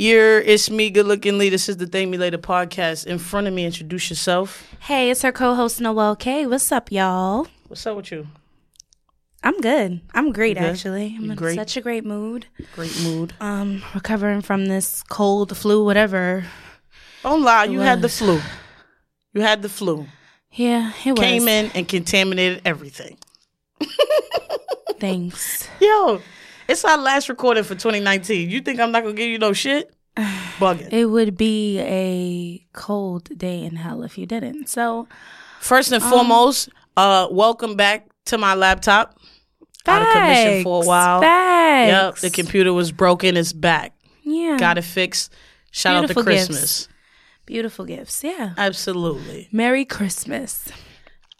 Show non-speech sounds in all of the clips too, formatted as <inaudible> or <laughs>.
You're it's me, good looking Lee. This is the Thank Me Later podcast. In front of me, introduce yourself. Hey, it's her co-host Noel K. What's up, y'all? What's up with you? I'm good. I'm great, good? actually. I'm in great? such a great mood. Great mood. Um, recovering from this cold, flu, whatever. Don't lie, you had the flu. You had the flu. Yeah, it was. Came in and contaminated everything. <laughs> Thanks. Yo, it's our last recording for 2019. You think I'm not gonna give you no shit? <sighs> Bugging. It would be a cold day in hell if you didn't. So, First and foremost, uh, welcome back to my laptop. Out of commission for a while. Facts. Yep, the computer was broken. It's back. Yeah. Got it fixed. Shout out Beautiful to gifts. Christmas. Beautiful gifts. Yeah. Absolutely. Merry Christmas.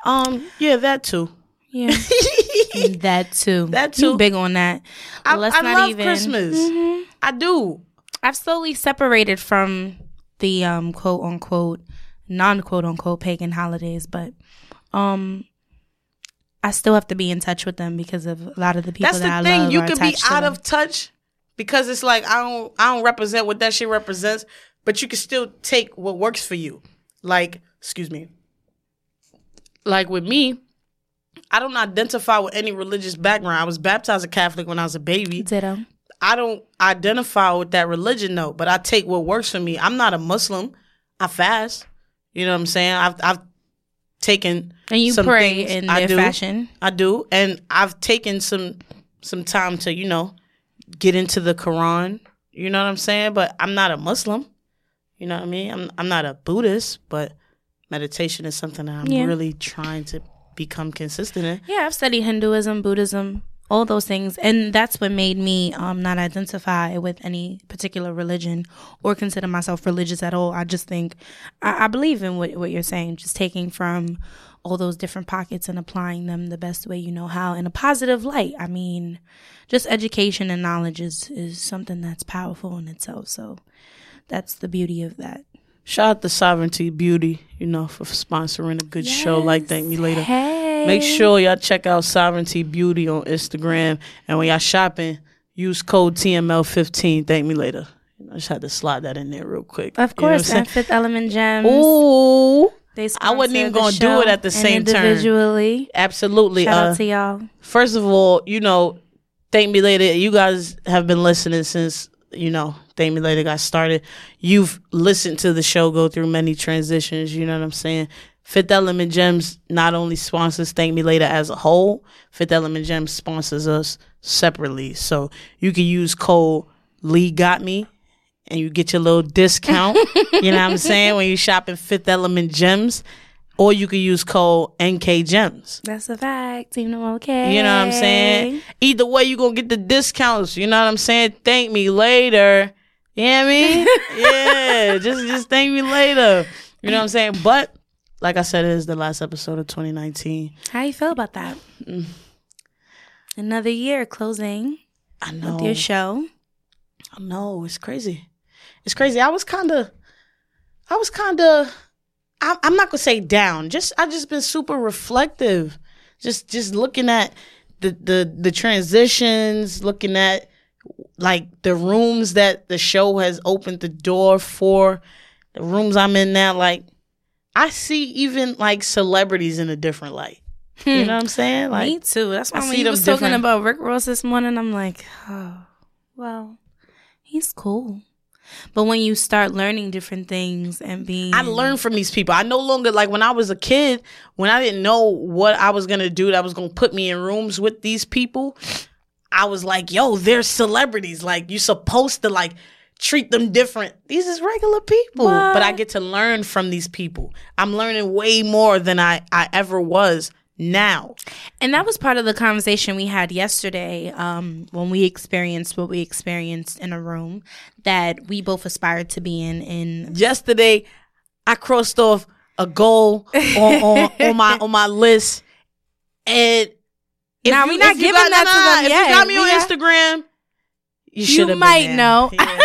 Um, yeah, that too. Yeah. <laughs> <laughs> that too. That You too. big on that. I, Let's I not love even. Christmas. Mhm. I do. I've slowly separated from the um quote unquote non quote unquote pagan holidays, but um I still have to be in touch with them because of a lot of the people That's that the I thing. love You can be out of touch because it's like I don't I don't represent what that shit represents, but you can still take what works for you. Like, excuse me. Like with me, I don't identify with any religious background. I was baptized a Catholic when I was a baby. Ditto. I don't identify with that religion though, but I take what works for me. I'm not a Muslim. I fast. You know what I'm saying? I've I've taken And you some pray in I their do. fashion. I do, and I've taken some some time to you know get into the Quran. You know what I'm saying? But I'm not a Muslim. You know what I mean? I'm I'm not a Buddhist, but meditation is something that I'm Yeah. really trying to become consistent in. Yeah, I've studied Hinduism, Buddhism, all those things, and that's what made me um not identify with any particular religion or consider myself religious at all. I just think I, I believe in what what you're saying, just taking from all those different pockets and applying them the best way you know how in a positive light. I mean, just education and knowledge is is something that's powerful in itself. So that's the beauty of that. Shout out to Sovereignty Beauty, you know, for sponsoring a good show like Thank Me Later. Hey, Make sure y'all check out Sovereignty Beauty on Instagram, and when y'all shopping, use code TML15. Thank me later. I just had to slide that in there real quick. Of You know course, and Fifth Element Gems. Ooh, They I wasn't even gonna do it at the same time. individually. absolutely. Shout Uh, out to y'all. first of all, you know, thank me later. You guys have been listening since you know, thank me later got started. You've listened to the show go through many transitions. You know what I'm saying? Fifth Element Gems not only sponsors Thank Me Later as a whole, Fifth Element Gems sponsors us separately. So you can use code Lee Got Me and you get your little discount. <laughs> you know what I'm saying? When you shop at Fifth Element Gems. Or you can use code NK Gems. That's a fact. Team no okay. You know what I'm saying? Either way, you gonna get the discounts. You know what I'm saying? Thank me later. You know I mean? yeah, just just thank me later. You know what I'm saying? But like I said, it is the last episode of 2019. How you feel about that? Mm. Another year closing I know. with your show. I know. It's crazy. It's crazy. I was kind of, I was kind of, I'm I'm not gonna say down. Just I just been super reflective. Just just looking at the the the transitions, looking at like the rooms that the show has opened the door for, the rooms I'm in now. Like I see even like celebrities in a different light. You hmm. know what I'm saying? Like Me too. That's why I when see you them was talking about Rick Ross this morning, I'm like, oh, well, he's cool. But when you start learning different things and being, I learned from these people. I no longer like when I was a kid, when I didn't know what I was gonna do, that was gonna put me in rooms with these people. I was like, yo, they're celebrities. Like you're supposed to like treat them different. These is regular people. What? But I get to learn from these people. I'm learning way more than I, I ever was now. And that was part of the conversation we had yesterday um, when we experienced what we experienced in a room that we both aspired to be in. In Yesterday, I crossed off a goal on, on, on my on my list. And if Nah, we not giving got, that nah, to nah, them If yet. you got me We on got- Instagram, you, you might know, <laughs> Yeah.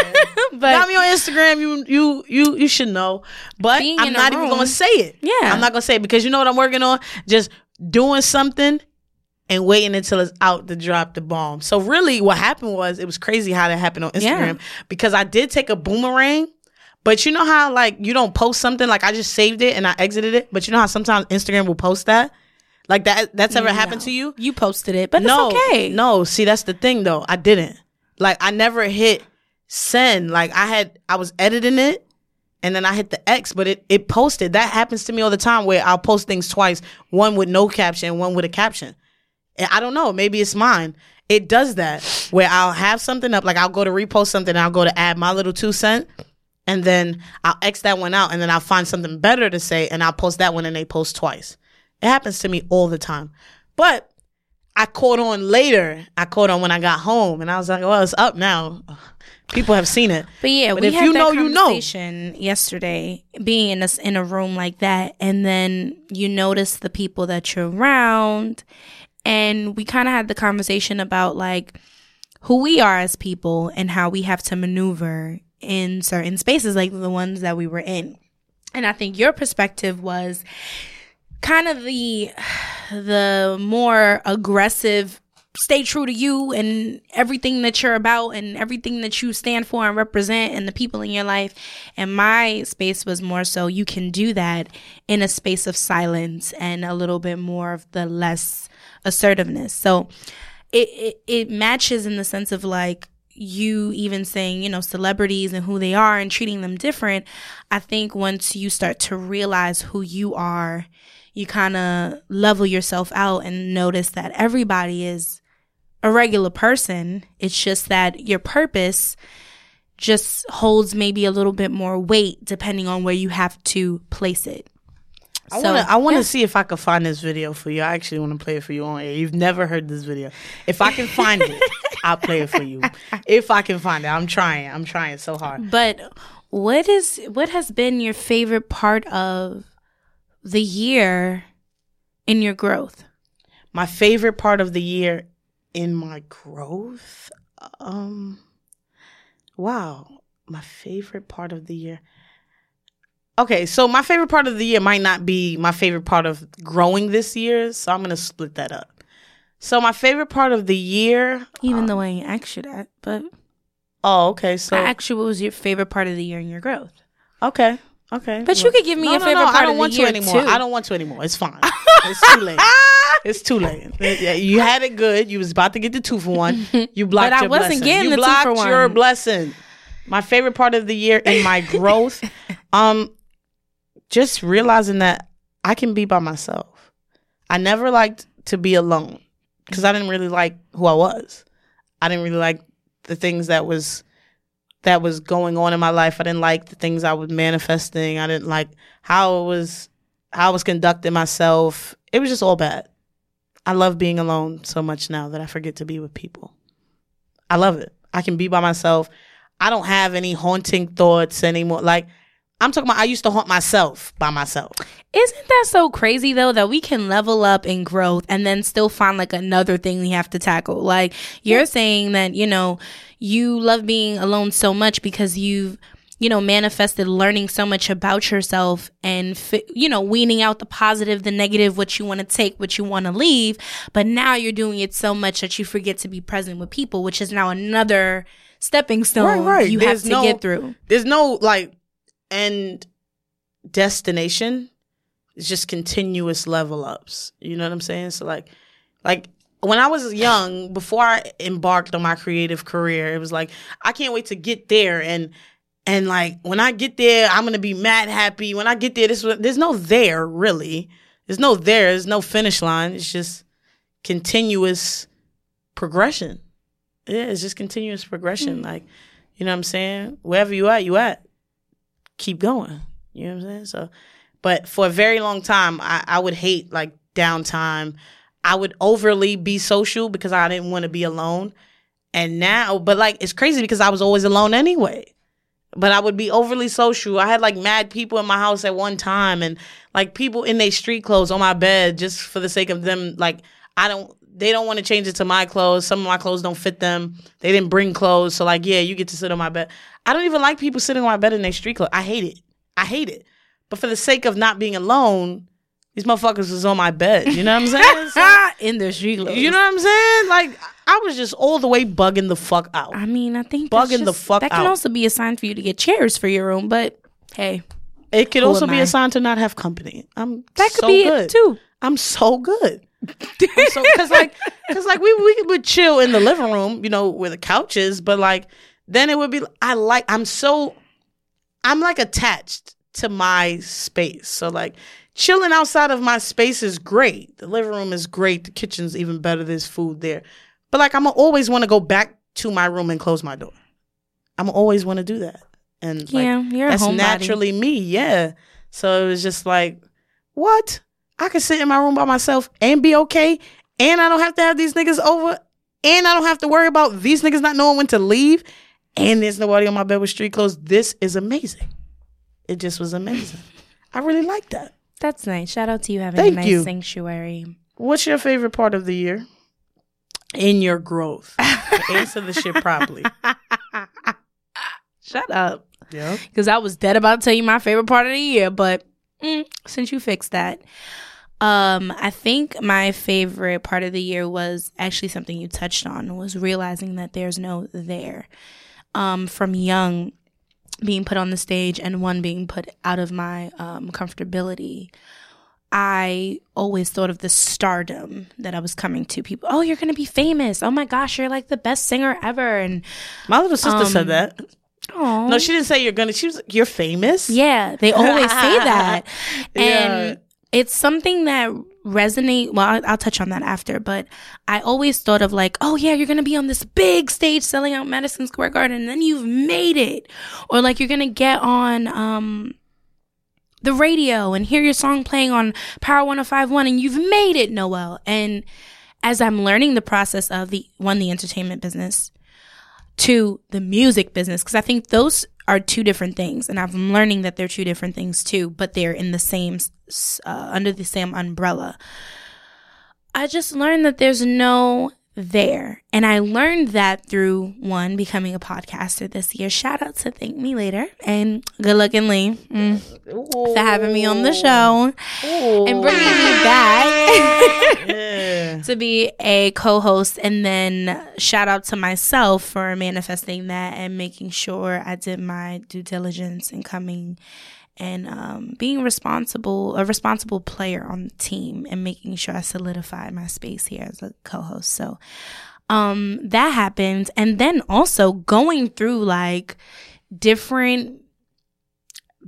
<laughs> got me on Instagram, you you you you should know. But I'm not even room- gonna say it. Yeah. I'm not gonna say it because you know what I'm working on? Just doing something and waiting until it's out to drop the bomb. So really what happened was it was crazy how that happened on Instagram because I did take a boomerang, but you know how like you don't post something like I just saved it and I exited it, but you know how sometimes Instagram will post that? Like that that's ever happened to you? You posted it, but no, it's okay. No, see that's the thing though. I didn't. Like I never hit send. Like I had I was editing it and then I hit the X, but it it posted. That happens to me all the time where I'll post things twice, one with no caption, one with a caption. And I don't know, maybe it's mine. It does that where I'll have something up, like I'll go to repost something, I'll go to add my little two cent, and then I'll X that one out, and then I'll find something better to say, and I'll post that one, and they post twice. It happens to me all the time. But I caught on later. I caught on when I got home, and I was like, "Well, it's up now. People have seen it." But yeah, But we if had you that know, you know. conversation yesterday, being in a in a room like that, and then you notice the people that you're around, and we kind of had the conversation about like who we are as people and how we have to maneuver in certain spaces, like the ones that we were in. And I think your perspective was kind of the <sighs> the more aggressive stay true to you and everything that you're about and everything that you stand for and represent and the people in your life. And my space was more so you can do that in a space of silence and a little bit more of the less assertiveness. So it, it, it matches in the sense of like you even saying, you know, celebrities and who they are and treating them different. I think once you start to realize who you are, you kind of level yourself out and notice that everybody is a regular person. It's just that your purpose just holds maybe a little bit more weight depending on where you have to place it. I So, want to. I want to yeah. see if I can find this video for you. I actually want to play it for you on air. You've never heard this video. If I can find it, <laughs> I'll play it for you. If I can find it, I'm trying. I'm trying so hard. But what is what has been your favorite part of the year in your growth? My favorite part of the year in my growth. Um. Wow, my favorite part of the year. Okay, so my favorite part of the year might not be my favorite part of growing this year, so I'm gonna split that up. So my favorite part of the year. Even though I ain't asked you that, but Oh, okay. So I asked you what was your favorite part of the year in your growth. Okay. Okay. But you could give me no, no, favorite no, part I don't of the want year to anymore. too. I don't want to anymore. It's fine. <laughs> it's too late. <laughs> It's too late. Yeah, You had it good. You was about to get the two for one. <laughs> You blocked But I your wasn't blessing. getting you the two blocked for one. your blessing. My favorite part of the year in my <laughs> growth, um, just realizing that I can be by myself. I never liked to be alone because I didn't really like who I was. I didn't really like the things that was that was going on in my life. I didn't like the things I was manifesting. I didn't like how it was how I was conducting myself. It was just all bad. I love being alone so much now that I forget to be with people. I love it. I can be by myself. I don't have any haunting thoughts anymore. Like I'm talking about I used to haunt myself by myself. Isn't that so crazy though that we can level up in growth and then still find like another thing we have to tackle? Like you're saying that, you know, you love being alone so much because you've, you know, manifested learning so much about yourself and, you know, weaning out the positive, the negative, what you want to take, what you want to leave. But now you're doing it so much that you forget to be present with people, which is now another stepping stone right you There's have to no- get through. There's no like end destination. It's just continuous level ups. You know what I'm saying? So like like when I was young, before I embarked on my creative career, it was like I can't wait to get there and and like when I get there, I'm gonna be mad happy. When I get there, this there's no there really. There's no there. There's no finish line. It's just continuous progression. Yeah, it's just continuous progression. Hmm. Like, you know what I'm saying? Wherever you at, you at. Keep going. You know what I'm saying? So, but for a very long time, I, I would hate like downtime. I would overly be social because I didn't want to be alone. And now, but like, it's crazy because I was always alone anyway. But I would be overly social. I had like mad people in my house at one time and like people in their street clothes on my bed just for the sake of them. Like, I don't, they don't want to change it to my clothes. Some of my clothes don't fit them. They didn't bring clothes. So, like, yeah, you get to sit on my bed. I don't even like people sitting on my bed in their street clothes. I hate it. I hate it. But for the sake of not being alone, These motherfuckers was on my bed. You know what I'm saying? So- <laughs> ah, in their street clothes. you know what I'm saying? Like I was just all the way bugging the fuck out. I mean, I think Bugging the just- fuck That can out. also be a sign for you to get chairs for your room, but hey, It could also be I? a sign to not have company. I'm that could so be good. it too. I'm so good. <laughs> I'm so because like because like we we would chill in the living room, you know, where the couch is, but like then it would be I like I'm so I'm like attached to my space. So like chilling outside of my space is great. The living room is great. The kitchen's even better. There's food there. But like I'm always want to go back to my room and close my door. I'm always want to do that. And like, Yeah, you're that's naturally me, yeah. So it was just like, what? I can sit in my room by myself and be okay, and I don't have to have these niggas over, and I don't have to worry about these niggas not knowing when to leave, and there's nobody on my bed with street clothes. This is amazing. It just was amazing. I really like that. That's nice. Shout out to you having Thank a nice you. sanctuary. What's your favorite part of the year? In your growth. <laughs> Answer the shit properly. <laughs> Shut up. Yeah. because I was dead about to tell you my favorite part of the year, but mm, since you fixed that, um, I think my favorite part of the year was actually something you touched on was realizing that there's no there. Um, from young, being put on the stage and one being put out of my um, comfortability. I always thought of the stardom that I was coming to. People, oh, you're gonna be famous. Oh my gosh, you're like the best singer ever. And My little sister Um, said that. oh, No, she didn't say you're gonna. She was you're famous. Yeah, they always say that. <laughs> And Yeah. it's something that resonate well I'll, I'll touch on that after but i always thought of like oh yeah you're gonna be on this big stage selling out madison square garden and then you've made it. Or like you're gonna get on um the radio and hear your song playing on power 1051 and you've made it noel. And as i'm learning the process of the one the entertainment business to the music business because I think those are two different things, and I'm learning that they're two different things too, but they're in the same uh, under the same umbrella. I just learned that there's no there, and I learned that through one becoming a podcaster this year. Shout out to Thank Me Later and Good Looking Lee mm, for having me on the show and bringing me back. Yeah. <laughs> <laughs> to be a co-host and then shout out to myself for manifesting that and making sure I did my due diligence and coming and um, being responsible a responsible player on the team and making sure I solidified my space here as a co-host. So um that happened. And then also going through like different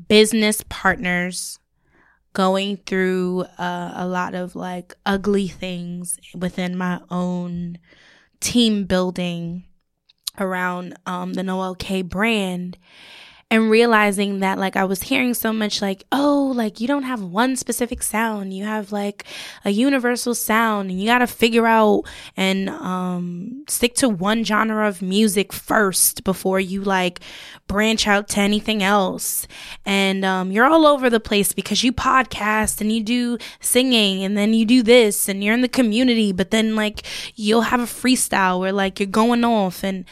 business partners going through uh, a lot of like ugly things within my own team building around um, the Noel K brand and realizing that like I was hearing so much like oh like you don't have one specific sound. You have like a universal sound and you got to figure out and um stick to one genre of music first before you like branch out to anything else. And um you're all over the place because you podcast and you do singing and then you do this and you're in the community but then like you'll have a freestyle where like you're going off and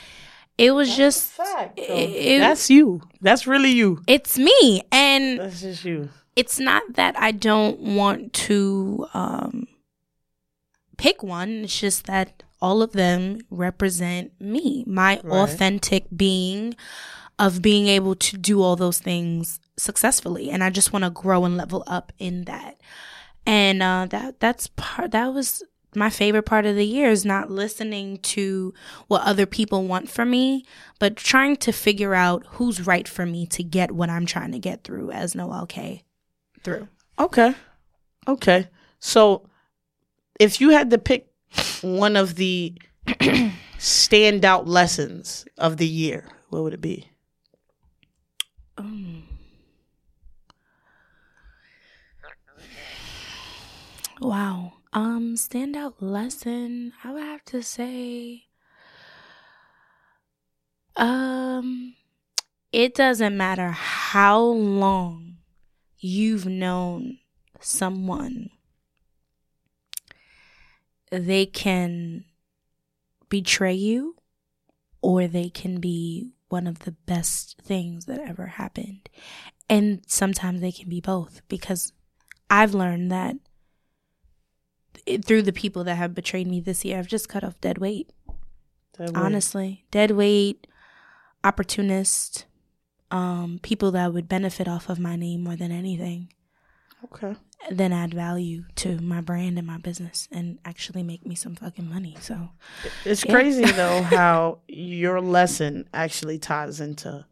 it was just it- it- That's you. That's really you. it's me and That's just you. it's not that i don't want to um pick one it's just that all of them represent me my Right. authentic being of being able to do all those things successfully and i just want to grow and level up in that and uh that that's part that was my favorite part of the year is not listening to what other people want from me, but trying to figure out who's right for me to get what I'm trying to get through as Noel K. Through. Okay. Okay. So if you had to pick one of the <clears throat> standout lessons of the year, what would it be? Mm. Wow. Um, standout lesson, I would have to say um it doesn't matter how long you've known someone they can betray you or they can be one of the best things that ever happened. And sometimes they can be both because I've learned that it, through the people that have betrayed me this year, I've just cut off dead weight. That way. Honestly, dead weight, opportunist, um, people that would benefit off of my name more than anything, Okay. then add value to my brand and my business and actually make me some fucking money. So It's Yeah. crazy <laughs> though how your lesson actually ties into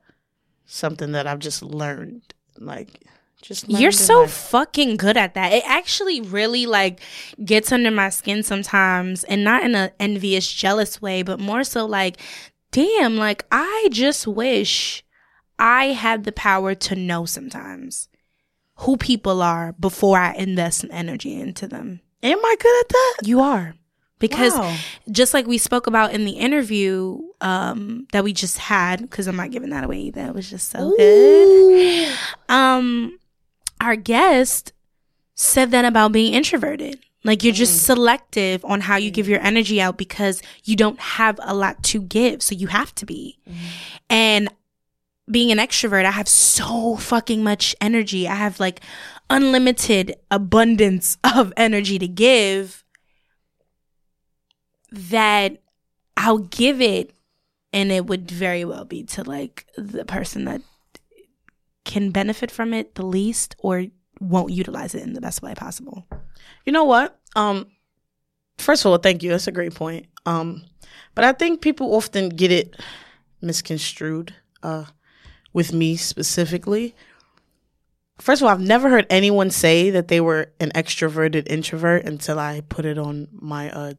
something that I've just learned. Like just You're so life. fucking good at that. It actually really like gets under my skin sometimes and not in an envious, jealous way, but more so like, damn, like I just wish I had the power to know sometimes who people are before I invest some energy into them. Am I good at that? You are. Because Wow. just like we spoke about in the interview um, that we just had, because I'm not giving that away, either. It was just so good um our guest said that about being introverted. Like you're just mm-hmm. selective on how you give your mm-hmm. energy out because you don't have a lot to give so you have to be. Mm-hmm. And being an extrovert i have so fucking much energy. I have like unlimited abundance <laughs> of energy to give that i'll give it and it would very well be to like the person that can benefit from it the least or won't utilize it in the best way possible. You know what? Um, first of all, thank you. That's a great point. Um, but I think people often get it misconstrued. Uh, with me specifically. First of all, I've never heard anyone say that they were an extroverted introvert until I put it on my uh,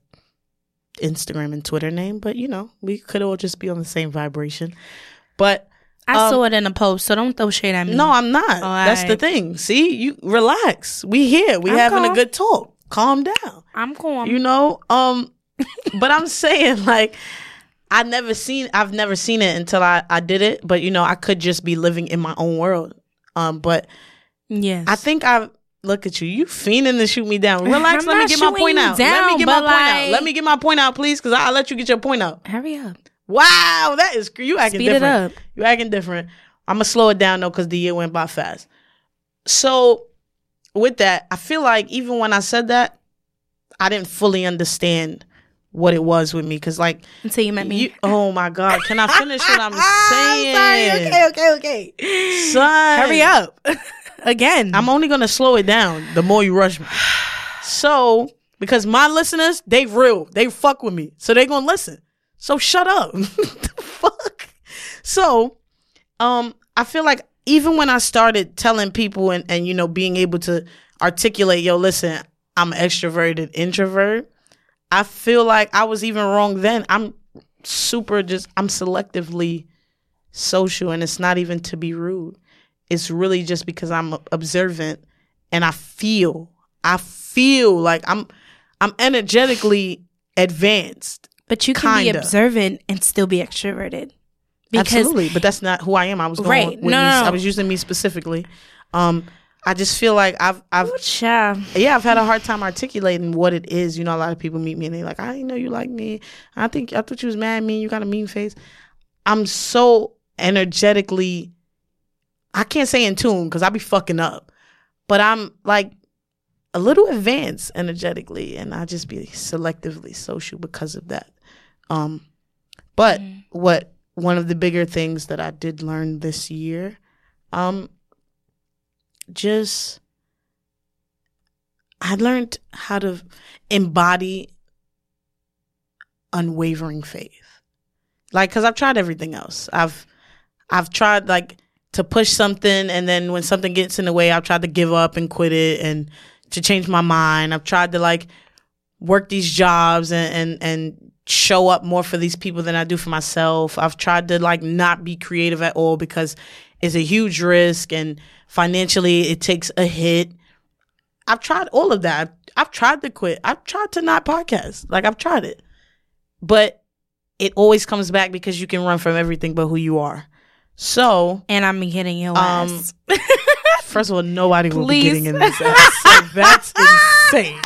Instagram and Twitter name. But you know, we could all just be on the same vibration. But I Um, saw it in a post, so don't throw shade at me. no, I'm not. That's the thing. See, you relax. We here. We I'm having a good talk. Calm down. I'm cool. You know, um, <laughs> but I'm saying like I never seen I've never seen it until I I did it. But you know, I could just be living in my own world. Um, but yes. I think I look at you. You fiending to shoot me down. <laughs> Relax. Let me get my point out. let me get my point out. Let me get my point out, please, because I'll let you get your point out. hurry up. Wow, that is you acting Speed it different. up. You acting different. I'm gonna slow it down though, because the year went by fast. So, with that, I feel like even when I said that, I didn't fully understand what it was with me, because like Until you met me. you, oh my god, can I finish what I'm <laughs> saying? Sorry. Okay. Okay. Okay. Son, Hurry up. <laughs> Again. I'm only gonna slow it down the more you rush me. So, because my listeners, they real, they fuck with me, so they gonna listen. So shut up. <laughs> the fuck. So, um, I feel like even when I started telling people and and you know being able to articulate, yo, listen, I'm extroverted introvert. I feel like I was even wrong then. I'm super just I'm selectively social and it's not even to be rude. It's really just because I'm observant and I feel I feel like I'm I'm energetically advanced. But you can be kinda. observant and still be extroverted. Because Absolutely, but that's not who I am. I was going Right. with No, me. no. I was using me specifically. Um, I just feel like I've I've Child. yeah, I've had a hard time articulating what it is. You know, a lot of people meet me and they're like, I didn't know you like me. I think I thought you was mad at me. You got a mean face. I'm so energetically, I can't say in tune because I be fucking up, but I'm like a little advanced energetically, and I just be selectively social because of that. Um, but what one of the bigger things that I did learn this year, um, just I learned how to embody unwavering faith. Like cuz I've tried everything else. I've I've tried like to push something and then when something gets in the way I've tried to give up and quit it and to change my mind. I've tried to like work these jobs and and and show up more for these people than I do for myself. I've tried to like not be creative at all because it's a huge risk and financially it takes a hit. I've tried all of that. I've, I've tried to quit. I've tried to not podcast. Like I've tried it. But it always comes back because you can run from everything but who you are. So, And I'm getting your Um, ass. <laughs> first of all, nobody will be Please. getting in this ass. So that's <laughs> insane.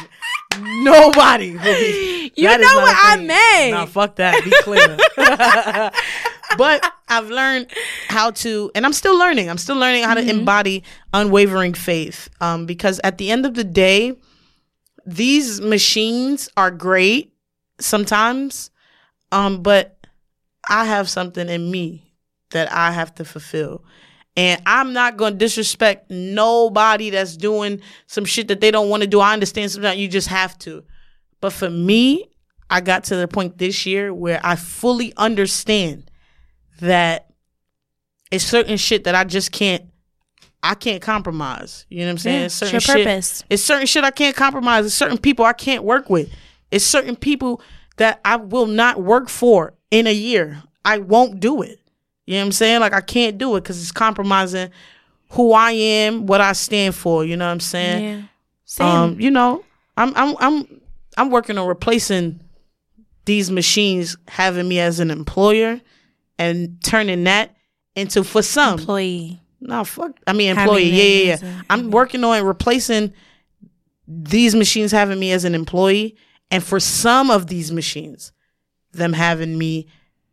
Nobody will be. You know what I meant. Nah, fuck that. Be clear. <laughs> but I've learned how to, and I'm still learning. I'm still learning how to Mm-hmm. embody unwavering faith. Um, because at the end of the day, these machines are great sometimes, um, but I have something in me that I have to fulfill. And I'm not going to disrespect nobody that's doing some shit that they don't want to do. I understand sometimes you just have to. But for me, I got to the point this year where I fully understand that it's certain shit that I just can't I can't compromise. You know what I'm saying? Yeah, it's certain your shit. purpose. It's certain shit I can't compromise. It's certain people I can't work with. It's certain people that I will not work for in a year. I won't do it. You know what I'm saying? Like I can't do it because it's compromising who I am, what I stand for. You know what I'm saying? Yeah. Same. Um, you know, I'm I'm I'm I'm working on replacing these machines having me as an employer and turning that into for some Employee. no, fuck. I mean, employee. Yeah, yeah, yeah. I'm working on replacing these machines having me as an employee, and for some of these machines, them having me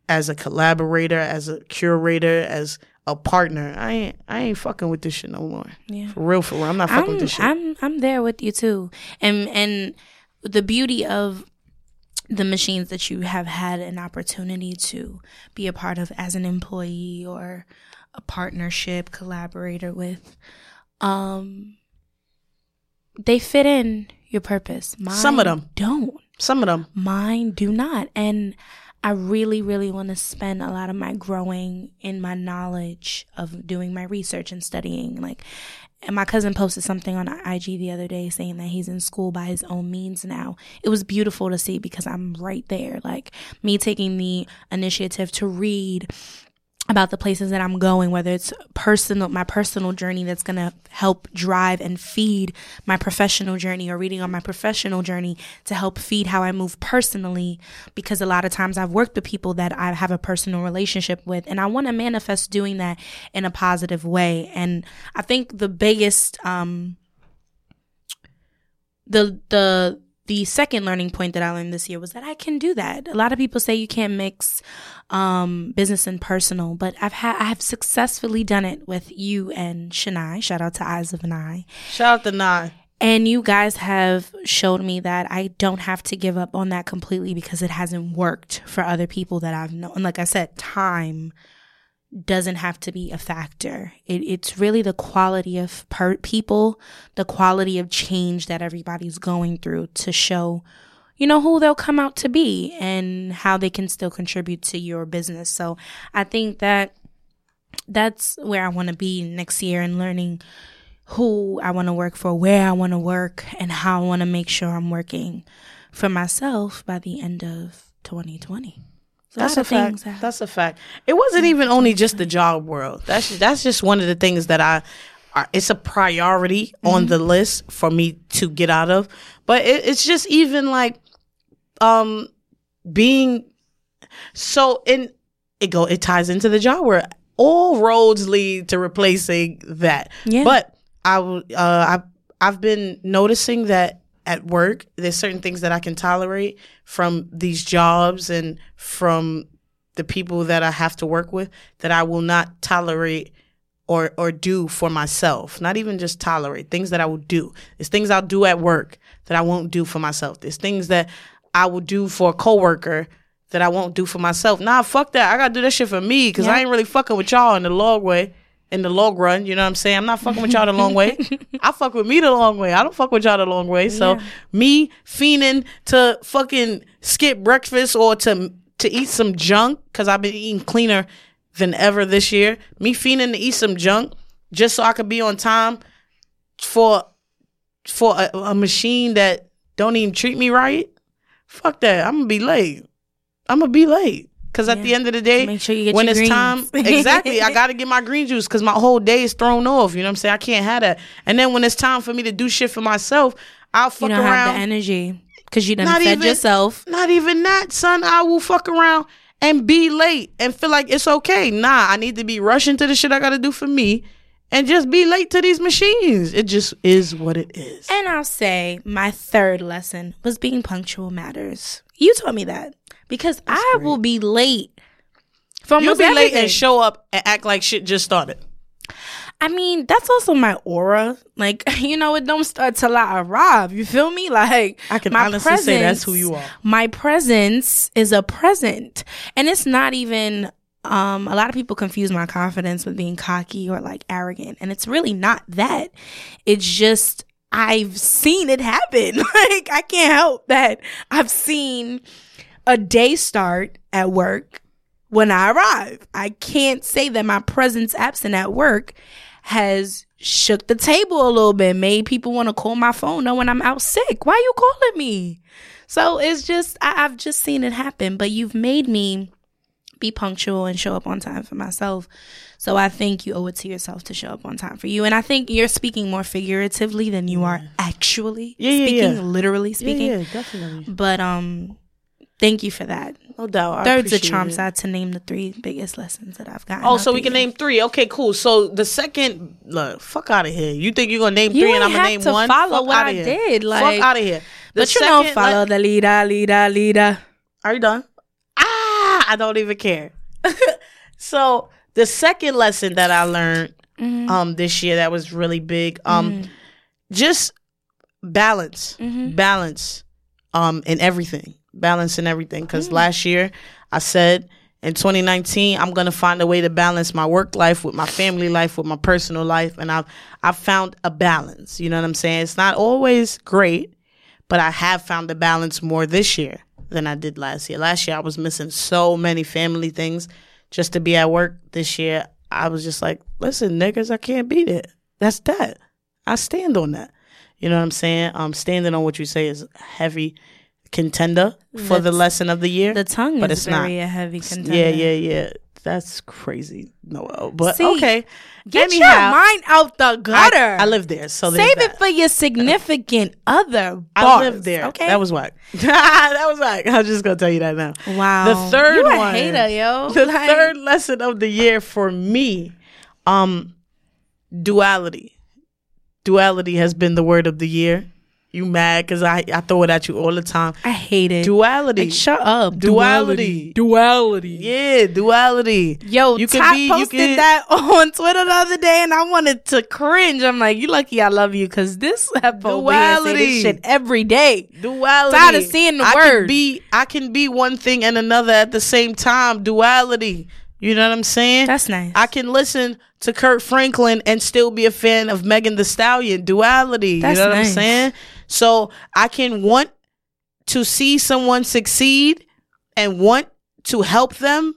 as a collaborator, as a curator, as a partner. I ain't, I ain't fucking with this shit no more. Yeah. For real, for real. I'm not fucking I'm, with this shit. I'm I'm there with you too. And and the beauty of the machines that you have had an opportunity to be a part of as an employee or a partnership collaborator with um they fit in your purpose. Mine Some of them. don't. some of them. Mine do not. And I really, really want to spend a lot of my growing in my knowledge of doing my research and studying. Like, and my cousin posted something on IG the other day saying that he's in school by his own means now. It was beautiful to see because I'm right there. Like, me taking the initiative to read about the places that I'm going, whether it's personal, my personal journey that's going to help drive and feed my professional journey or reading on my professional journey to help feed how I move personally. Because a lot of times I've worked with people that I have a personal relationship with and I want to manifest doing that in a positive way. And I think the biggest, um, the, the, the second learning point that I learned this year was that I can do that. A lot of people say you can't mix um, business and personal, but I've had I have successfully done it with you and Shania. Shout out to Eyes of an Eye. Shout out to Nine. And you guys have showed me that I don't have to give up on that completely because it hasn't worked for other people that I've known. And like I said, time doesn't have to be a factor. It, it's really the quality of per- people, the quality of change that everybody's going through to show, you know, who they'll come out to be and how they can still contribute to your business. So I think that that's where I want to be next year and learning who I want to work for, where I want to work, and how I want to make sure I'm working for myself by the end of 2020. So That's a fact. that- That's a fact. It wasn't even only just the job world. That's that's just one of the things that I. Are, it's a priority on the list for me to get out of, but it, it's just even like, um, being so in it go it ties into the job where all roads lead to replacing that. Yeah. But I. Uh, I I've been noticing that at work, there's certain things that I can tolerate from these jobs and from the people that I have to work with that I will not tolerate or or do for myself. Not even just tolerate things that I will do. There's things I'll do at work that I won't do for myself. There's things that I will do for a coworker that I won't do for myself. Nah, fuck that. I gotta do that shit for me because I ain't really fucking with y'all in the long way. In the long run, you know what I'm saying? I'm not fucking with y'all the long way. <laughs> I fuck with me the long way. I don't fuck with y'all the long way. So Yeah. me fiending to fucking skip breakfast or to to eat some junk because I've been eating cleaner than ever this year. Me fiending to eat some junk just so I could be on time for for a, a machine that don't even treat me right. Fuck that. I'm gonna be late. I'm gonna be late because at the end of the day, Make sure you get when it's greens. time, <laughs> exactly, I gotta get my green juice because my whole day is thrown off. You know what I'm saying? I can't have that. And then when it's time for me to do shit for myself, I'll you fuck don't around. have the energy because you done Not fed even- yourself. Not even that, son. I will fuck around and be late and feel like it's okay. Nah, I need to be rushing to the shit I gotta do for me and just be late to these machines. It just is what it is. And I'll say my third lesson was being punctual matters. You taught me that because I will be late. For You'll be late and show up and act like shit just started. I mean, that's also my aura. Like, <laughs> you know, it don't start till I arrive. You feel me? Like, I can my honestly say that's who you are. My presence is a present. And it's not even um, a lot of people confuse my confidence with being cocky or like arrogant, and it's really not that. It's just I've seen it happen. <laughs> like I can't help that. I've seen a day start at work when I arrive. I can't say that my presence absent at work has shook the table a little bit, made people want to call my phone knowing I'm out sick. Why are you calling me? So it's just I, I've just seen it happen. But you've made me be punctual and show up on time for myself. So I think you owe it to yourself to show up on time for you. And I think you're speaking more figuratively than you are actually Yeah, yeah, speaking, yeah. literally speaking. Yeah, definitely. But um thank you for that. No doubt. I Third's appreciate charm side to name the three biggest lessons that I've gotten. Oh, so we can name three. Okay, cool. So the second, look, fuck out of here. You think you're gonna name You three and I'm gonna name to one? follow fuck what I here. did, like- fuck out of here. The But you know, second- follow let- the leader, leader, leader. Are you done? Ah, I don't even care. <laughs> so the second lesson that I learned Mm-hmm. um this year that was really big um just balance Mm-hmm. balance um in everything balance in everything Mm. because last year i said in 2019 i'm gonna find a way to balance my work life with my family life with my personal life and i've i've found a balance you know what i'm saying? It's not always great but i have found the balance more this year than i did last year. Last year i was missing so many family things just to be at work. This year i was just like listen niggas i can't beat it. That's that. I stand on that. You know what i'm saying? Um standing on what you say is heavy contender for the lesson of the year The tongue But is it's not. a heavy contender. yeah yeah yeah that's crazy noel but See, okay Get Anyhow, your mind out the gutter. I live there so Save that. it for your significant other. I bars, live there. Okay. That was whack. <laughs> that was whack. I'm just gonna tell you that now. wow. The third you a one. hater, yo. The Like, third lesson of the year for me, um, duality. Duality has been the word of the year. You mad because I, I throw it at you all the time. I hate it. Duality. Like, shut up. Duality. Duality. yeah, duality. Yo, You could Top be- you posted could- that <laughs> on Twitter the other day, and I wanted to cringe. I'm like, you lucky I love you, because this <laughs> episode say Duality. this shit every day. Duality. Tired of seeing the I word. Can be, I can be one thing and another at the same time. Duality. You know what I'm saying? That's nice. I can listen to Kirk Franklin and still be a fan of Megan Thee Stallion. Duality. That's you know what nice. I'm saying? So I can want to see someone succeed and want to help them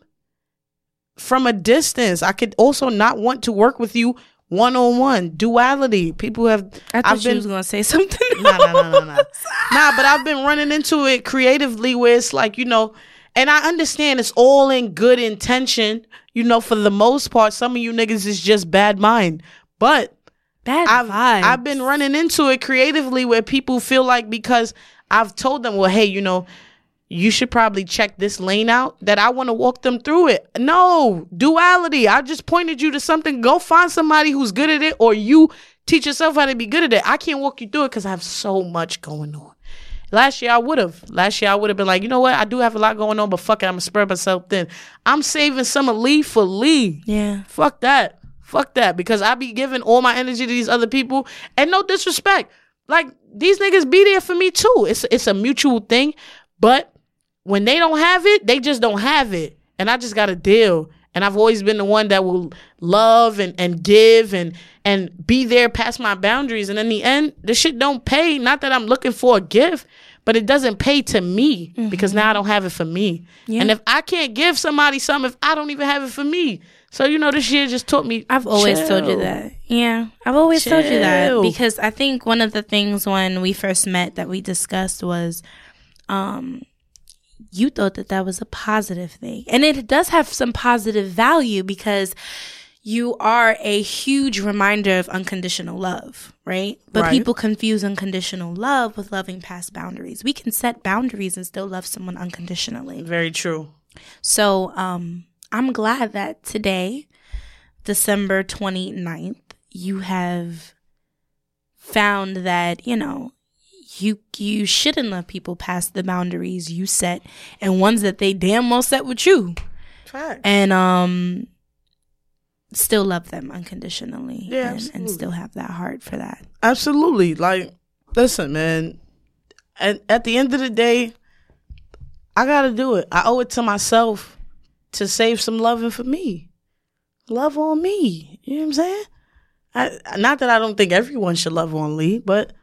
from a distance. I could also not want to work with you one on one. Duality. People have I thought I've been was gonna say something. no, no, no, no, no. Nah, but I've been running into it creatively where it's like, you know, and I understand it's all in good intention. You know, for the most part, some of you niggas is just bad mind. But Bad I've vibes. I've been running into it creatively where people feel like because I've told them, well, hey, you know, you should probably check this lane out that I want to walk them through it. No, duality. I just pointed you to something. Go find somebody who's good at it or you teach yourself how to be good at it. I can't walk you through it because I have so much going on. Last year I would have. Last year I would have been like, you know what? I do have a lot going on, but fuck it, I'm gonna spread myself thin. I'm saving some of Lee for Lee. Yeah. Fuck that. Fuck that. Because I be giving all my energy to these other people. And no disrespect. Like these niggas be there for me too. It's it's a mutual thing. But when they don't have it, they just don't have it. And I just gotta deal. And I've always been the one that will love and, and give and and be there past my boundaries. And in the end, the shit don't pay. Not that I'm looking for a gift, but it doesn't pay to me because mm-hmm. now I don't have it for me. Yeah. And if I can't give somebody something, if I don't even have it for me. So you know, this year just taught me. I've always told you that. Yeah, I've always told you that because I think one of the things when we first met that we discussed was, um, you thought that that was a positive thing, and it does have some positive value because you are a huge reminder of unconditional love, right? But Right. people confuse unconditional love with loving past boundaries. We can set boundaries and still love someone unconditionally. Very true. So um, I'm glad that today, December 29th, you have found that, you know, you you shouldn't let people pass the boundaries you set and ones that they damn well set with you. Try. And um still love them unconditionally Yeah, and, and still have that heart for that. Absolutely. Like, listen, man. And at the end of the day, I gotta do it. I owe it to myself to save some loving for me. Love on me. You know what I'm saying? I, not that I don't think everyone should love on Lee, but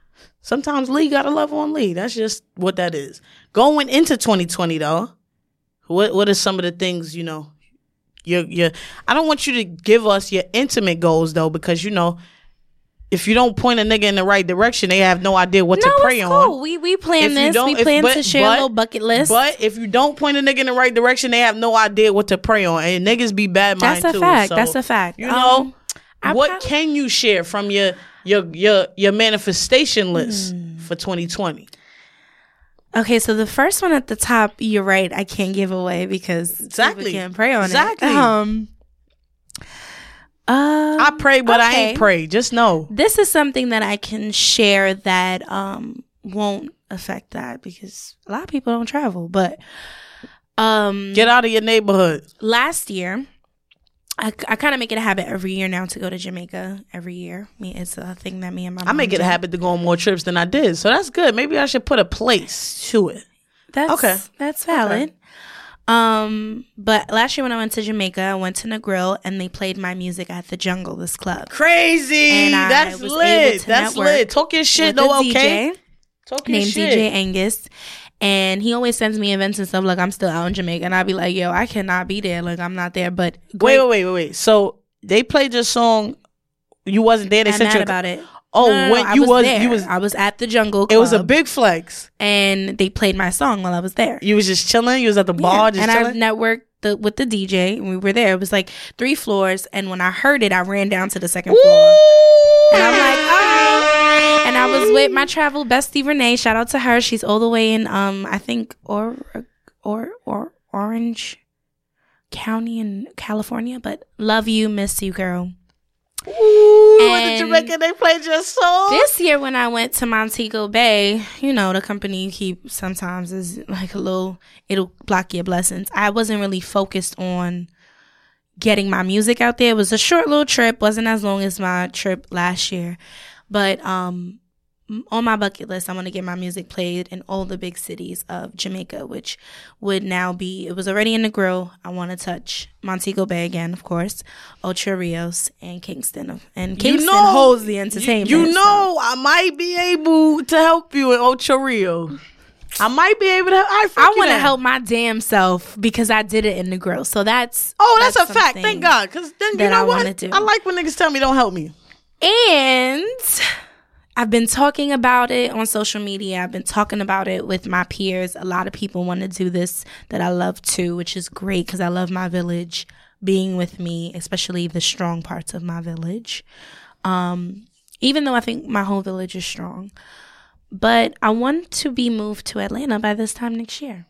sometimes Lee gotta love on Lee. That's just what that is. Going into 2020 though, what what are some of the things you know? Your your I don't want you to give us your intimate goals though, because you know if you don't point a nigga in the right direction, they have no idea what no, to pray it's on. cool. We we plan If this. We if- plan but- to share but- a little bucket list. But if you don't point a nigga in the right direction, they have no idea what to pray on, and niggas be bad mind That's a too. fact. So, That's a fact. You know, Um, what prob- can you share from your your your your manifestation list Hmm. for 2020? Okay, so the first one at the top, you're right. I can't give away because Exactly. can't pray on Exactly. it. Um, uh, I pray, but I ain't pray. Just know. this is something that I can share that um won't affect that because a lot of people don't travel. But um, Get out of your neighborhood. last year, I, I kind of make it a habit every year now to go to Jamaica every year. I mean, it's a thing that me and my I make it a habit to go on more trips than I did, so that's good. Maybe I should put a place to it. That's Okay. That's valid. Um, but last year when I went to Jamaica, I went to Negril and they played my music at the Jungle, this club. Crazy. And I that's was able lit. to That's lit. Talk your shit, though. Okay. DJ Talk your named shit. DJ Angus. And he always sends me events and stuff like I'm still out in Jamaica and I'll be like, yo, I cannot be there. Like I'm not there. But Wait, great. wait, wait, wait, wait. So they played your song. You wasn't there. They I'm sent you. A, about it. Oh, No, no, when I you was, there. you was. I was at the Jungle. Club, It was a big flex. and they played my song while I was there. You was just chilling. You was at the bar, Yeah, just and I chilling. networked the, with the DJ, and we were there. It was like three floors, and when I heard it, I ran down to the second floor, and I'm like, oh. And I was with my travel bestie Renee. Shout out to her. She's all the way in, um, I think, or or or Orange County in California. But love you, miss you, girl. Ooh, And- Jamaica. They played your song. This year, when I went to Montego Bay, you know, the company you keep sometimes is like a little, it'll block your blessings. I wasn't really focused on getting my music out there. It was a short little trip, wasn't as long as my trip last year. But um, on my bucket list, I want to get my music played in all the big cities of Jamaica, which would now be, it was already in Negril. I want to touch Montego Bay again, of course, Ocho Rios, and Kingston. And Kingston know- holds the entertainment. You so- know, I might be able to help you in Ocho Rios. I might be able to. I, I want to help my damn self because I did it in Negril. So that's Oh, that's, a fact. Thank God. Because then you know I what? I like when niggas tell me don't help me. And I've been talking about it on social media. I've been talking about it with my peers. A lot of people want to do this that I love too, which is great because I love my village being with me, especially the strong parts of my village. Um, even though I think my whole village is strong. But I want to be moved to Atlanta by this time next year.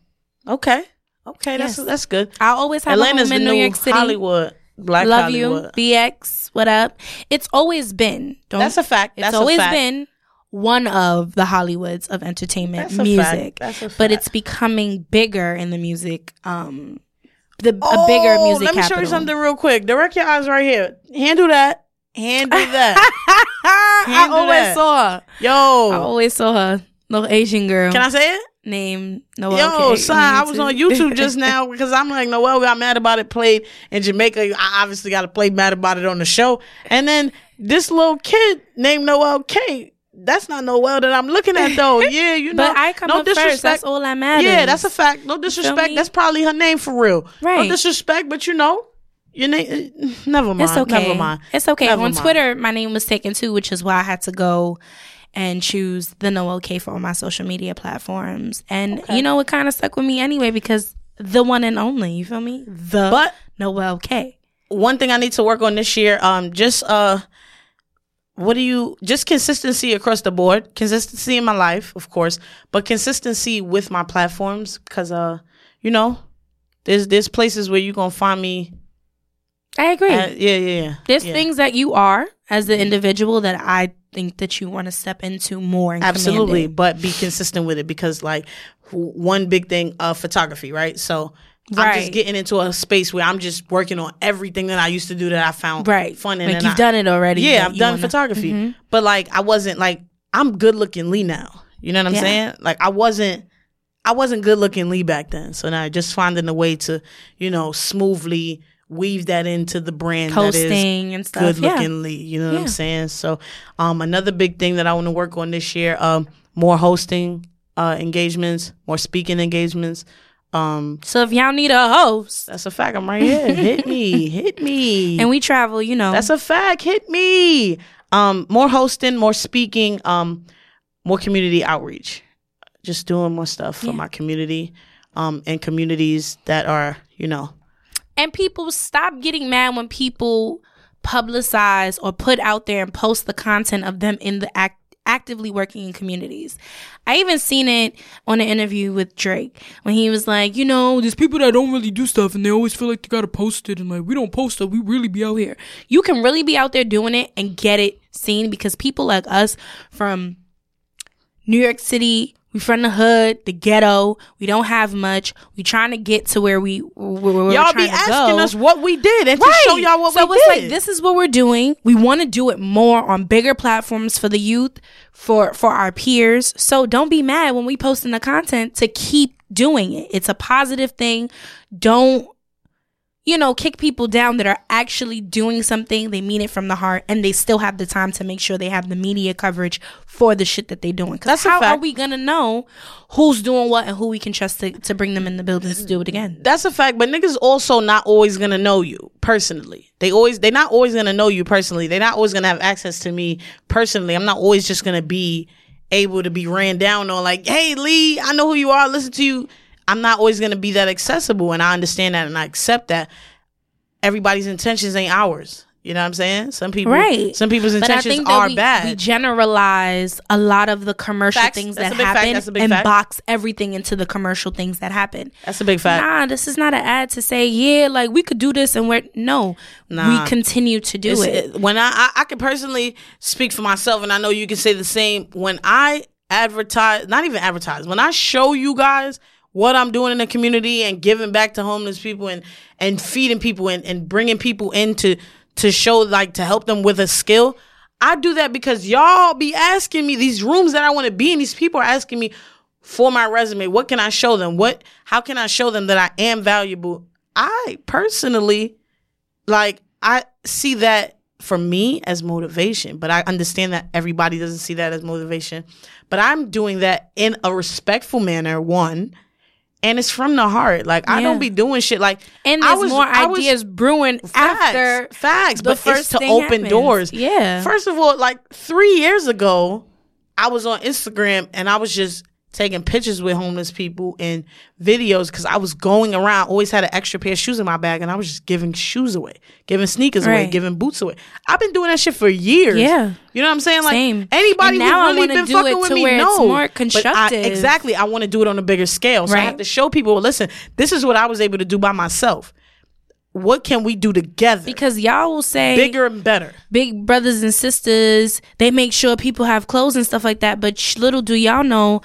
Okay. Okay, that's Yes. that's good. I always have Atlanta's a home in new New York City. Hollywood. Black Love Hollywood. you, BX. What up? It's always been. Don't, That's a fact. It's That's a always fact. been one of the Hollywoods of entertainment That's a music. fact. That's a But it's becoming bigger in the music. Um, the a bigger Oh, music. Let me show you something real quick. Direct your eyes right here. Handle that. Handle <laughs> that. I Handle always that. saw her. I Yo. always saw her. Little Asian girl. Can I say it? Name Noel? Yo, K son, I was on <laughs> YouTube just now because I'm like, Noel got mad about it played in Jamaica. I obviously got to play mad about it on the show. And then this little kid named Noel K. That's not Noel that I'm looking at though. <laughs> Yeah, you know. but I come no up first. That's all that matters. Yeah, that's a fact. No disrespect. That's probably her name for real. Right. No disrespect, but you know, your name. uh, Never mind. It's okay. Never mind. It's okay. Never on mind. Twitter, my name was taken too, which is why I had to go and choose the Noel K for all my social media platforms. And you know, it kind of stuck with me anyway because the one and only. You feel me? The But Noel K. one thing I need to work on this year, um, just uh, what do you just consistency across the board, consistency in my life, of course, but consistency with my platforms, because uh, you know, there's there's places where you're gonna find me. I agree. At, yeah, yeah, yeah. There's yeah. things that you are as the individual that I think that you want to step into more. And absolutely but be consistent with it because like one big thing of photography right so I'm just getting into a space where I'm just working on everything that I used to do that I found Right. fun in. Like and you've I- done it already. Yeah, I've done wanna- photography, Mhm. but like I wasn't like I'm good looking Lee now. You know what I'm Yeah. saying? Like I wasn't. I wasn't good looking Lee back then, so now just finding a way to, you know, smoothly weave that into the brand that is Posting and stuff. good Yeah. looking Lee. You know what Yeah. I'm saying? So, um, another big thing that I want to work on this year, um, more hosting uh engagements, more speaking engagements. Um, So if y'all need a host that's a fact. I'm right here. hit me, <laughs> hit me. and we travel, you know. That's a fact. Hit me. Um, more hosting, more speaking, um, more community outreach. Just doing more stuff for Yeah. my community, um, and communities that are, you know, And people stop getting mad when people publicize or put out there and post the content of them in the act actively working in communities. I even seen it on an interview with Drake when he was like, you know, there's people that don't really do stuff and they always feel like they gotta post it and like we don't post it, we really be out here. You can really be out there doing it and get it seen because people like us from New York City. We from the hood, the ghetto. We don't have much. We trying to get to where we where, where we're y'all be to asking go. us what we did and to show y'all what so we it's did. like this is what we're doing. We want to do it more on bigger platforms for the youth, for for our peers. So don't be mad when we posting the content to keep doing it. It's a positive thing. Don't you know, kick people down that are actually doing something. They mean it from the heart, and they still have the time to make sure they have the media coverage for the shit that they're doing. Because how are we gonna know who's doing what and who we can trust to, to bring them in the building to do it again? That's a fact, but niggas also not always gonna know you personally. They always they're not always gonna know you personally. They're not always gonna have access to me personally. I'm not always just gonna be able to be ran down on like, hey Lee, I know who you are, listen to you. I'm not always gonna be that accessible and I understand that and I accept that. Everybody's intentions ain't ours. You know what I'm saying? Some people Right. some people's intentions are we, bad. we generalize a lot of the commercial Facts. things that a big fact. happen That's a big and fact. box everything into the commercial things that happen. That's a big fact. Nah, this is not an ad to say, yeah, like we could do this and we're no. Nah. We continue to do it. it- When I, I I can personally speak for myself, and I know you can say the same. When I advertise, not even advertise, when I show you guys what I'm doing in the community and giving back to homeless people and and feeding people and, and bringing people in to to show like to help them with a skill. I do that because y'all be asking me these rooms that I want to be in. These people are asking me for my resume. What can I show them? What? How can I show them that I am valuable? I personally like I see that for me as motivation, but I understand that everybody doesn't see that as motivation. But I'm doing that in a respectful manner, one, and it's from the heart. Like I don't be doing shit like And I there's was- more I was- ideas brewing facts, after facts, the but first to open happens. doors. Yeah. First of all, like three years ago, I was on Instagram and I was just taking pictures with homeless people and videos because I was going around, always had an extra pair of shoes in my bag, and I was just giving shoes away, giving sneakers away, giving boots away. I've been doing that shit for years. Yeah. You know what I'm saying? Like Same. anybody And now I who's really been fucking it with me knows. more But I- exactly. I want to do it on a bigger scale. So I have to show people, well, listen, this is what I was able to do by myself. What can we do together? because y'all will say Bigger and better. big brothers and sisters, they make sure people have clothes and stuff like that. But sh- little do y'all know,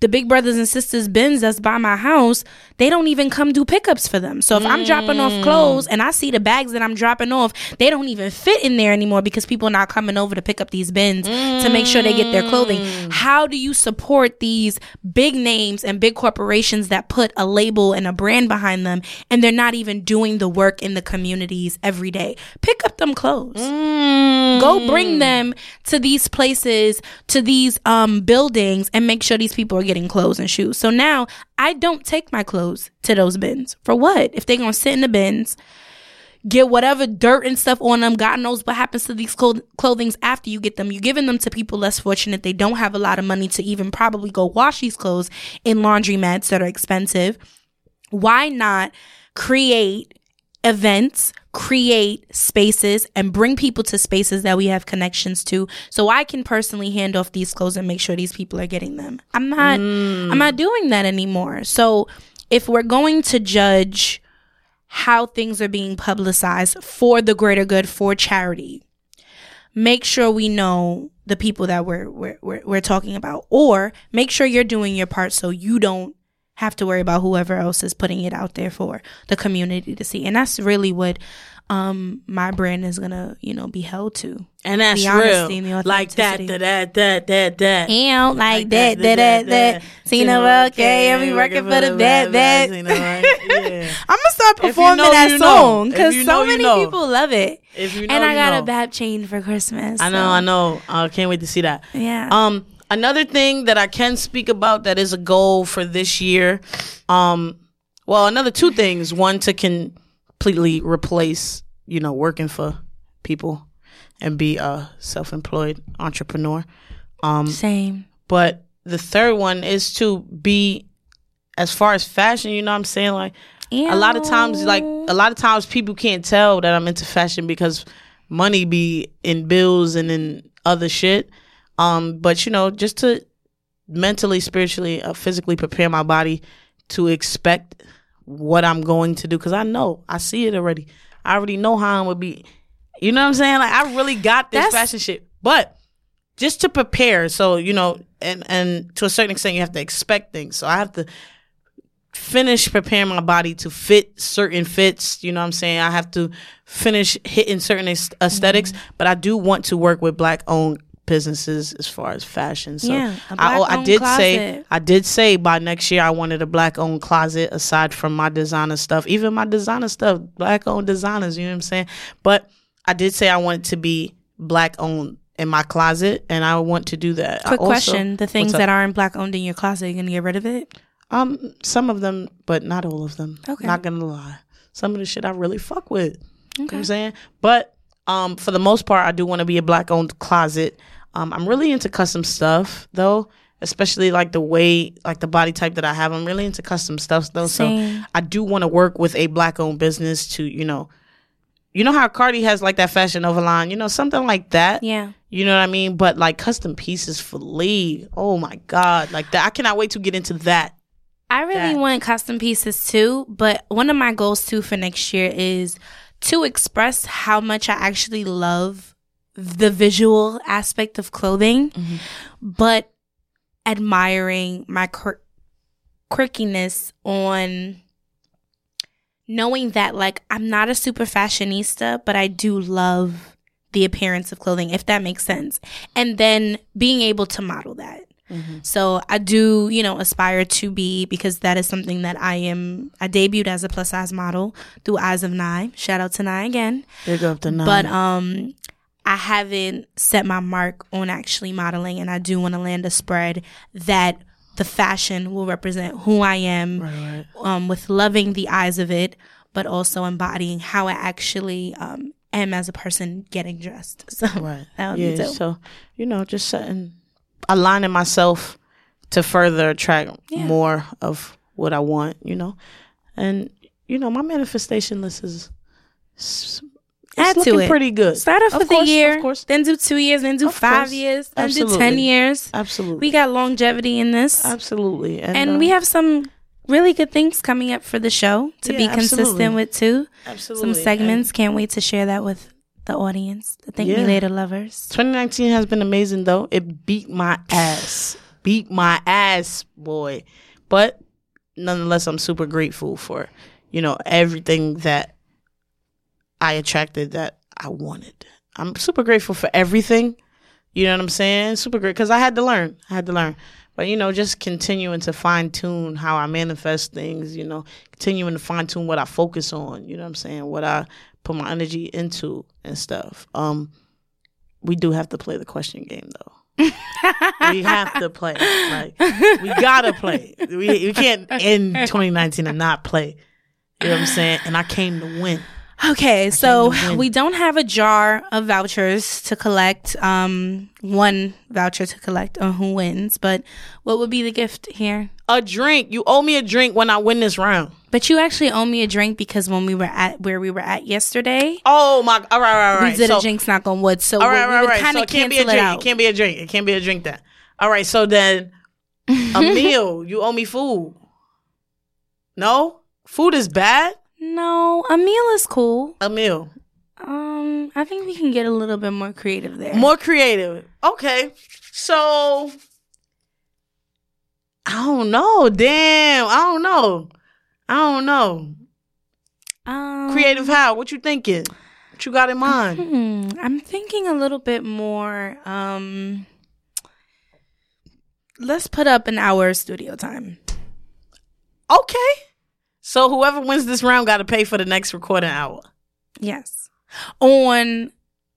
the big brothers and sisters bins that's by my house, they don't even come do pickups for them. So if I'm dropping off mm. clothes and I see the bags that I'm dropping off, they don't even fit in there anymore because people are not coming over to pick up these bins to make sure they get their clothing. Mm. How do you support these big names and big corporations that put a label and a brand behind them and they're not even doing the work in the communities every day? Pick up them clothes mm. go bring them to these places to these um buildings and make sure these people are getting clothes and shoes. So now i don't take my clothes to those bins. For what? If they're gonna sit in the bins get whatever dirt and stuff on them god knows what happens to these cloth- clothings after you get them. You're giving them to people less fortunate. They don't have a lot of money to even probably go wash these clothes in laundromats that are expensive. Why not create events, create spaces, and bring people to spaces that we have connections to so I can personally hand off these clothes and make sure these people are getting them. I'm not mm. I'm not doing that anymore. So if we're going to judge how things are being publicized for the greater good for charity, make sure we know the people that we're we're, we're, we're talking about or make sure you're doing your part so you don't have to worry about whoever else is putting it out there for the community to see. And that's really what um my brand is gonna, you know, be held to. And that's The real. honesty and the Like that, authenticity. that, that, that, that. And like, Like that, that, that, that. Tina okay, every working for the bad, bad. You know, right? <laughs> Yeah. I'm gonna start performing that song because so many people love it. If you know, and I got a bab chain for Christmas. I know, I know. I can't wait to see that. Yeah. Um, another thing that I can speak about that is a goal for this year. Um, well, another two things. One to completely replace, you know, working for people and be a self-employed entrepreneur. Um, Same. but the third one is to be as far as fashion, you know what I'm saying? Like a lot of times like a lot of times people can't tell that I'm into fashion because money be in bills and in other shit. Um, but you know, just to mentally, spiritually, uh, physically prepare my body to expect what I'm going to do because I know I see it already. I already know how I'm gonna be. You know what I'm saying? Like I really got this That's- fashion shit, but just to prepare. So you know, and and to a certain extent, you have to expect things. So I have to finish preparing my body to fit certain fits. You know what I'm saying? I have to finish hitting certain aesthetics, Mm-hmm. but I do want to work with black owned businesses as far as fashion. So Yeah, I, oh, I did say. I did say by next year I wanted a black owned closet aside from my designer stuff. Even my designer stuff, black owned designers, you know what I'm saying? But I did say I wanted to be black owned in my closet and I want to do that. Quick also- question: The things that aren't black owned in your closet, you gonna get rid of it? Um, some of them, but not all of them. Okay. Not gonna lie. Some of the shit I really fuck with. You know what Okay. I'm saying? But um for the most part I do want to be a black owned closet. Um I'm really into custom stuff though. Especially like the way like the body type that I have. I'm really into custom stuff though. So I do want to work with a black owned business to, you know, you know how Cardi has like that fashion over line, you know, something like that. Yeah. You know what I mean? But like custom pieces for Lee. Oh my God. Like that I cannot wait to get into that. I really that. want custom pieces too, but one of my goals too for next year is to express how much I actually love the visual aspect of clothing, Mm-hmm. but admiring my quir- quirkiness on knowing that like I'm not a super fashionista, but I do love the appearance of clothing, if that makes sense. And then being able to model that. So I do, you know, aspire to be because that is something that I am. I debuted as a plus size model through Eyes of Nye. Shout out to Nye again. Big up the nine. But um, I haven't set my mark on actually modeling, and I do want to land a spread that the fashion will represent who I am, right. um, with loving the eyes of it, but also embodying how I actually um am as a person getting dressed. <laughs> So Right. that would yeah. be. So, you know, just setting, aligning myself to further attract Yeah. more of what I want, you know. And, you know, my manifestation list is, is Add to looking it. pretty good. Start off Of with course, a year, Of course. then do two years, then do Of five course. years, then do ten years. Absolutely. We got longevity in this, Absolutely. And, and uh, we have some really good things coming up for the show to be Yeah, consistent absolutely. with too. absolutely. Some segments. Can't wait to share that with the audience. The Thank Me Later lovers. 2019 has been amazing though. It beat my ass. Beat my ass, boy. But nonetheless, I'm super grateful for, you know, everything that I attracted that I wanted. I'm super grateful for everything. You know what I'm saying? Super great because I had to learn. I had to learn. But you know, just continuing to fine tune how I manifest things. You know, continuing to fine tune what I focus on. You know what I'm saying? What I put my energy into and stuff. Um, we do have to play the question game though. <laughs> we have to play. Like we gotta play. We we can't end 2019 and not play. You know what I'm saying? And I came to win. Okay, so we don't have a jar of vouchers to collect. Um, one voucher to collect on who wins, but what would be the gift here? A drink. You owe me a drink when I win this round. But you actually owe me a drink because when we were at where we were at yesterday, Oh my! All right, all right, all right. we did so, a jinx knock on wood. So all we, right, we right, right. kind So of it can't be a cancel it drink. out. It can't be a drink. It can't be a drink then. All right. So then, a <laughs> meal. You owe me food. No, food is bad. No, a meal is cool. A meal. Um, I think we can get a little bit more creative there. More creative. Okay. So I don't know. Damn. I don't know. I don't know. Um, Creative how? What you thinking? What you got in mind? Hmm, I'm thinking a little bit more. Um, let's put up an hour of studio time. Okay. So whoever wins this round got to pay for the next recording hour. Yes. On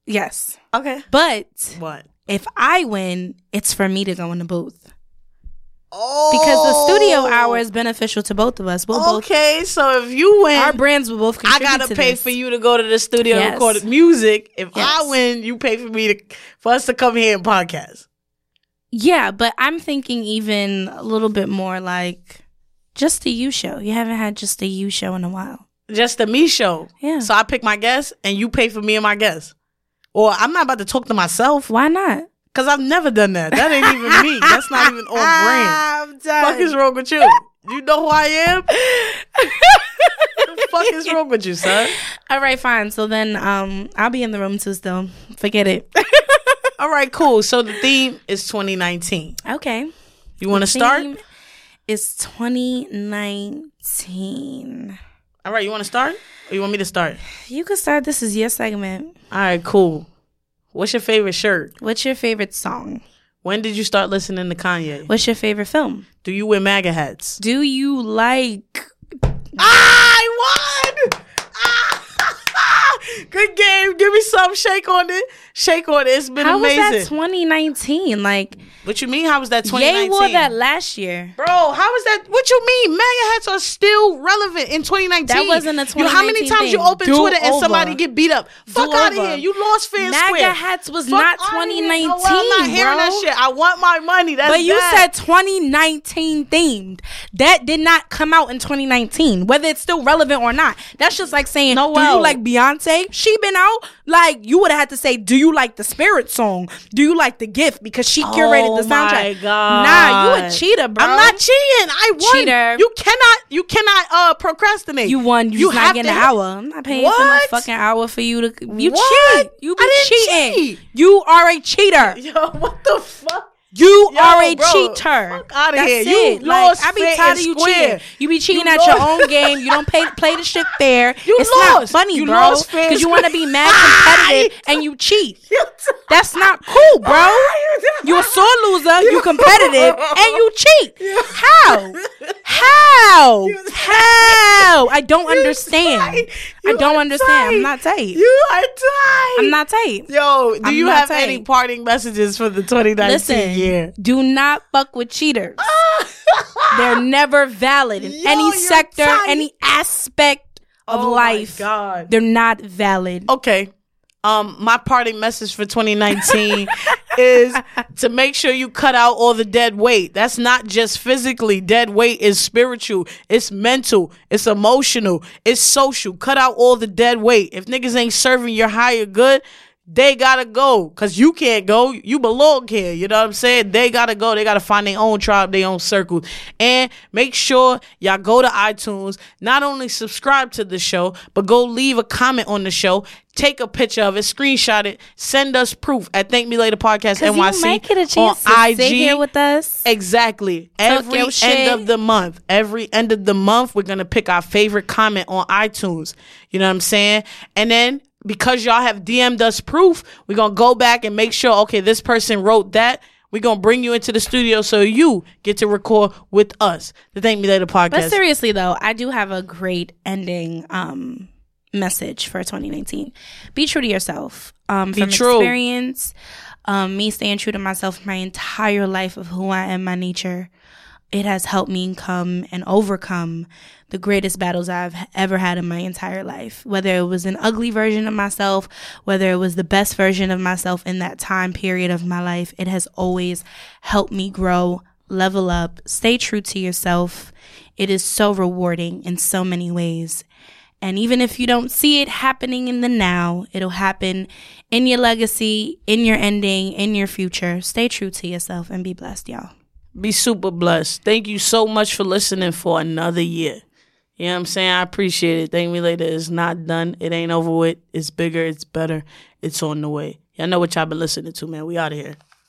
yes. Okay. But What? if I win, it's for me to go in the booth. Oh. Because the studio hour is beneficial to both of us. We'll both Okay, so if you win, our brands will both I gotta to pay this. for you to go to the studio Yes. and record music. If I win, you pay for me to for us to come here and podcast. Yeah, but I'm thinking even a little bit more like just a you show. You haven't had just a you show in a while. Just the me show. Yeah. So I pick my guests and you pay for me and my guests. Or I'm not about to talk to myself Why not? because I've never done that. That ain't even me. That's not even on brand. I'm done. fuck is wrong with you? You know who I am? the <laughs> fuck is wrong with you, son? All right, fine. So then um I'll be in the room too still. Forget it. <laughs> All right, cool. So the theme is 2019. okay. You want to start? Is 2019. All right, you want to start? Or you want me to start? You can start. This is your segment. All right, cool. What's your favorite shirt? What's your favorite song? When did you start listening to Kanye? What's your favorite film? Do you wear MAGA hats? Do you like I won! Ah! <laughs> Good game. Give me some. Shake on it. Shake on it. It's been How amazing. was that 2019? Like what you mean? How was that Ye 2019? wore that last year. Bro, How was that? What you mean? MAGA hats are still relevant in 2019. That wasn't a You, how many 2019 times you thing. open Do Twitter and somebody get beat up? Fuck out of here. You lost fair and MAGA square. hats was Fuck not outta here. 2019, No, well, I'm not hearing that shit. I want my money. That's But you that. said 2019 themed. That did not come out in 2019. Whether it's still relevant or not. That's just like saying, No, do well. you like Beyonce? She been out. Like you would have had to say, do you like the Spirit song? Do you like the Gift because she curated Oh the soundtrack? my God. Nah, you a cheater, bro. I'm not cheating. I won. Cheater. You cannot. You cannot uh procrastinate. You won. You, You just not have getting to- an hour. I'm not paying for no fucking hour for you to. You What? cheat. You be I didn't cheating. cheat. You are a cheater. <laughs> Yo, what the fuck? You Yo, are a bro, cheater. fuck outta That's here. You it. lost like, I be tired of you square. cheating. You be cheating You at your own game. You don't pay, play the shit fair. You it's lost. not funny, You bro. lost Because you want to be mad competitive and you cheat. <laughs> You That's not cool, bro. You're a sore loser. You competitive and you cheat. How? How? <laughs> How? I don't understand. I don't understand. I'm not tight. You are tight. I'm not tight. Yo, do I'm you have tight. any parting messages for the 2019 Listen, do not fuck with cheaters. <laughs> They're never valid in Yo, any sector, tight. any aspect of Oh life. God. They're not valid. Okay. Um, my party message for 2019 <laughs> is to make sure you cut out all the dead weight. That's not just physically. Dead weight is spiritual. It's mental. It's emotional. It's social. Cut out all the dead weight. If niggas ain't serving your higher good, they gotta go. Cause you can't go. You belong here. You know what I'm saying? They gotta go. They gotta find their own tribe, their own circle. And make sure y'all go to iTunes. Not only subscribe to the show, but go leave a comment on the show. Take a picture of it, screenshot it, send us proof at Thank Me Later Podcast NYC you might get a on chance to IG. here with us. Exactly. Talk Every shit. end of the month, every end of the month, we're gonna pick our favorite comment on iTunes. You know what I'm saying? And then because y'all have DM'd us proof, we're gonna go back and make sure, okay, this person wrote that. We're gonna bring you into the studio so you get to record with us. The Thank Me Later podcast. But seriously though, I do have a great ending um message for 2019. Be true to yourself. Um Be from true. experience, um me staying true to myself my entire life of who I am, my nature. It has helped me come and overcome the greatest battles I've ever had in my entire life. Whether it was an ugly version of myself, whether it was the best version of myself in that time period of my life, it has always helped me grow, level up, stay true to yourself. It is so rewarding in so many ways. And even if you don't see it happening in the now, it'll happen in your legacy, in your ending, in your future. Stay true to yourself and be blessed, y'all. Be super blessed. Thank you so much for listening for another year. You know what I'm saying? I appreciate it. Thank me later. It's not done. It ain't over with. It's bigger. It's better. It's on the way. Y'all know what y'all been listening to, man. We out of here.